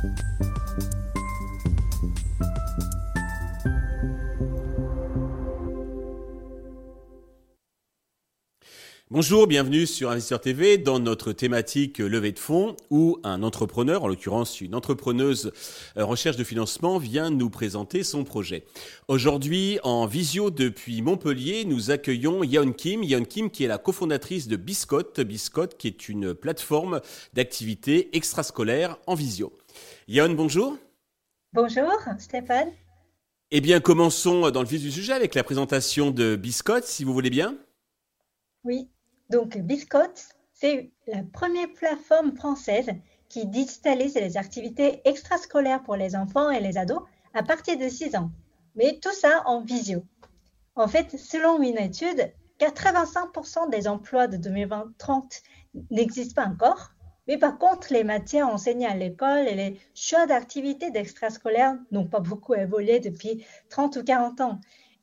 Thank you. Bonjour, bienvenue sur Investisseur TV dans notre thématique levée de fonds où un entrepreneur, en l'occurrence une entrepreneuse euh, recherche de financement, vient nous présenter son projet. Aujourd'hui, en visio depuis Montpellier, nous accueillons Yeon Kim. Yeon Kim qui est la cofondatrice de Biscotte. Biscotte qui est une plateforme d'activité extrascolaire en visio. Yeon, bonjour. Bonjour Stéphane. Eh bien, commençons dans le vif du sujet avec la présentation de Biscotte, si vous voulez bien. Oui, donc, Biscotte, c'est la première plateforme française qui digitalise les activités extrascolaires pour les enfants et les ados à partir de 6 ans. Mais tout ça en visio. En fait, selon une étude, 85% des emplois de 2030 n'existent pas encore. Mais par contre, les matières enseignées à l'école et les choix d'activités d'extrascolaires n'ont pas beaucoup évolué depuis 30 ou 40 ans.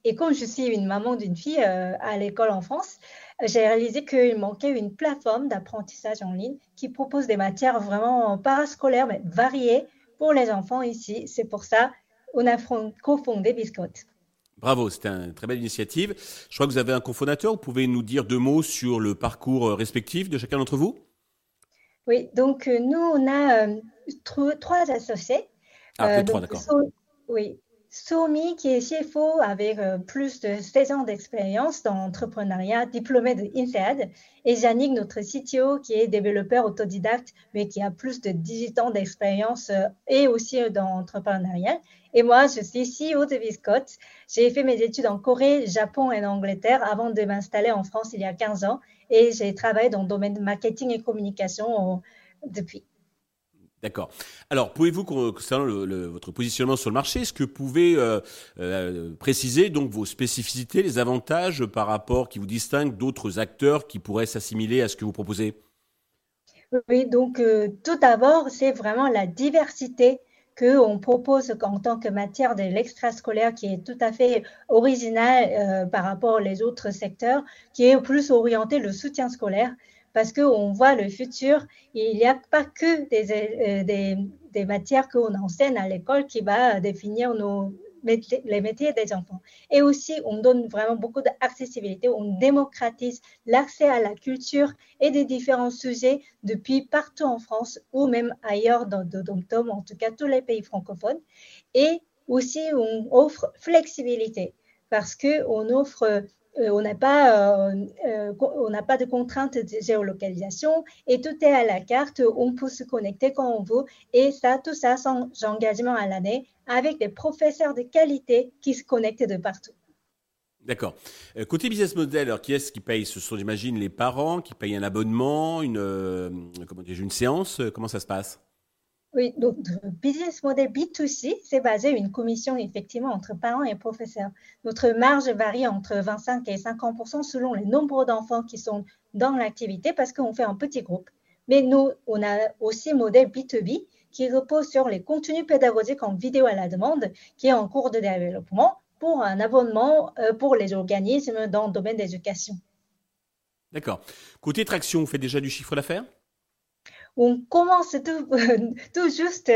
Et comme je suis une maman d'une fille euh, à l'école en France, j'ai réalisé qu'il manquait une plateforme d'apprentissage en ligne qui propose des matières vraiment parascolaires, mais variées pour les enfants ici. C'est pour ça qu'on a cofondé Biscotte. Bravo, c'était une très belle initiative. Je crois que vous avez un cofondateur. Vous pouvez nous dire deux mots sur le parcours euh, respectif de chacun d'entre vous? Oui, donc euh, nous, on a euh, trois associés. Ah, trois, d'accord. Oui, Somi, qui est CFO avec euh, plus de 16 ans d'expérience dans l'entrepreneuriat, diplômé de INSEAD, et Yannick, notre CTO, qui est développeur autodidacte, mais qui a plus de 18 ans d'expérience euh, et aussi euh, dans l'entrepreneuriat. Et moi, je suis CEO de Viscott. J'ai fait mes études en Corée, Japon et en Angleterre avant de m'installer en France il y a 15 ans. Et j'ai travaillé dans le domaine de marketing et communication depuis. D'accord. Alors, pouvez-vous, concernant votre positionnement sur le marché, est-ce que vous pouvez euh, euh, préciser donc vos spécificités, les avantages par rapport qui vous distinguent d'autres acteurs qui pourraient s'assimiler à ce que vous proposez? Oui, donc euh, tout d'abord, c'est vraiment la diversité qu'on propose en tant que matière de l'extrascolaire qui est tout à fait originale par rapport aux autres secteurs, qui est plus orienté le soutien scolaire parce qu'on voit le futur. Il n'y a pas que des, euh, des, matières qu'on enseigne à l'école qui va définir nos, les métiers des enfants. Et aussi, on donne vraiment beaucoup d'accessibilité, on démocratise l'accès à la culture et des différents sujets depuis partout en France ou même ailleurs dans le dom en tout cas tous les pays francophones. Et aussi, on offre flexibilité parce qu'on offre on n'a pas, euh, euh, pas de contraintes de géolocalisation et tout est à la carte. On peut se connecter quand on veut et ça, tout ça sans engagement à l'année avec des professeurs de qualité qui se connectent de partout. D'accord. côté business model, alors qui est-ce qui paye? Ce sont, j'imagine, les parents qui payent un abonnement, une, comment une séance. Comment ça se passe? Oui, donc le business model B2C, c'est basé une commission effectivement entre parents et professeurs. Notre marge varie entre 25 et 50% selon le nombre d'enfants qui sont dans l'activité parce qu'on fait un petit groupe. Mais nous, on a aussi modèle B2B qui repose sur les contenus pédagogiques en vidéo à la demande qui est en cours de développement pour un abonnement euh, pour les organismes dans le domaine de l'éducation. D'accord. Côté traction, vous faites déjà du chiffre d'affaires? On commence tout, tout juste,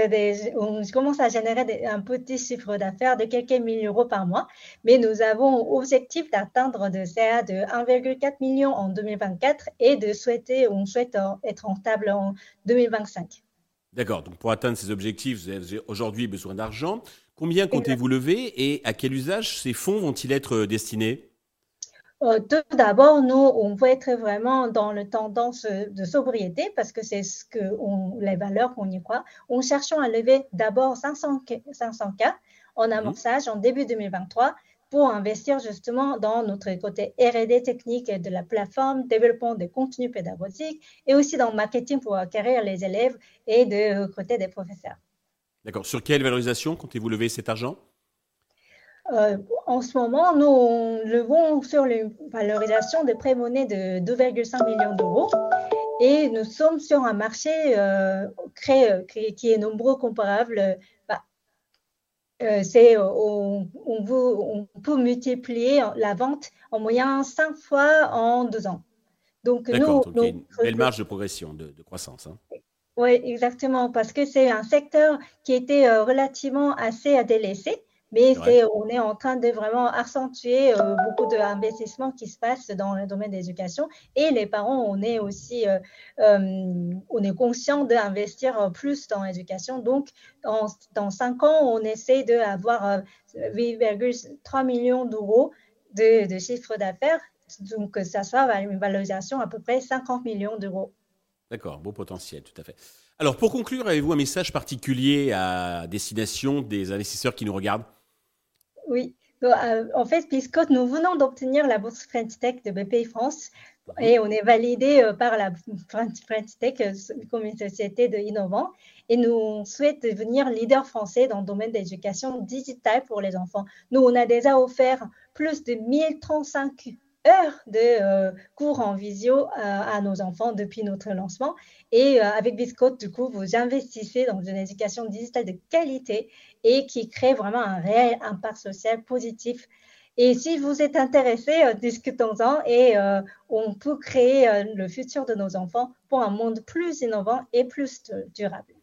on commence à générer un petit chiffre d'affaires de quelques milliers d'euros par mois, mais nous avons objectif d'atteindre de CA de 1,4 million en 2024 et de souhaiter, on souhaite être rentable en 2025. D'accord, donc pour atteindre ces objectifs, vous avez aujourd'hui besoin d'argent. Combien comptez-vous lever et à quel usage ces fonds vont-ils être destinés? Tout d'abord, nous, on veut être vraiment dans le tendance de sobriété parce que c'est ce que on, les valeurs qu'on y croit. On cherchons à lever d'abord 500, 500 cas en mmh. amorçage en début 2023 pour investir justement dans notre côté R&D technique de la plateforme, développement des contenus pédagogiques et aussi dans le marketing pour acquérir les élèves et de recruter des professeurs. D'accord. Sur quelle valorisation comptez-vous lever cet argent? Euh, en ce moment, nous levons sur les valorisations de pré-monnaie de 2,5 millions d'euros et nous sommes sur un marché euh, créé, qui est nombreux, comparable. Bah, euh, c'est, on, on, peut multiplier la vente en moyenne 5 fois en deux ans. Donc, nous, donc il y a une belle marge de progression, de, croissance. Hein. Oui, exactement, parce que c'est un secteur qui était relativement assez délaissé mais c'est, on est en train de vraiment accentuer euh, beaucoup d'investissements qui se passent dans le domaine de l'éducation. Et les parents, on est aussi, euh, euh, on est conscient d'investir plus dans l'éducation. Donc, dans, dans cinq ans, on essaie d'avoir 8,3 millions d'euros de, de chiffre d'affaires. Donc, ça soit une valorisation à peu près 50 millions d'euros. D'accord, beau potentiel, tout à fait. Alors, pour conclure, avez-vous un message particulier à destination des investisseurs qui nous regardent? Oui. Euh, en fait, puisque nous venons d'obtenir la bourse French Tech de BPI France et on est validé euh, par la French Tech euh, comme une société de innovant et nous souhaitons devenir leader français dans le domaine de l'éducation digitale pour les enfants. Nous, on a déjà offert plus de 1035 heures de cours en visio à nos enfants depuis notre lancement. Et avec Biscotte, du coup, vous investissez dans une éducation digitale de qualité et qui crée vraiment un réel impact social positif. Et si vous êtes intéressé, euh, discutons-en et euh, on peut créer euh, le futur de nos enfants pour un monde plus innovant et plus durable.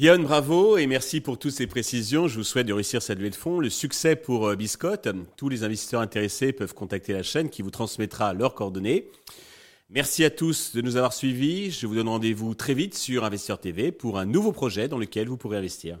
Yann, bravo et merci pour toutes ces précisions. Je vous souhaite de réussir cette levée de fonds. Le succès pour Biscotte. Tous les investisseurs intéressés peuvent contacter la chaîne qui vous transmettra leurs coordonnées. Merci à tous de nous avoir suivis. Je vous donne rendez-vous très vite sur Investisseur TV pour un nouveau projet dans lequel vous pourrez investir.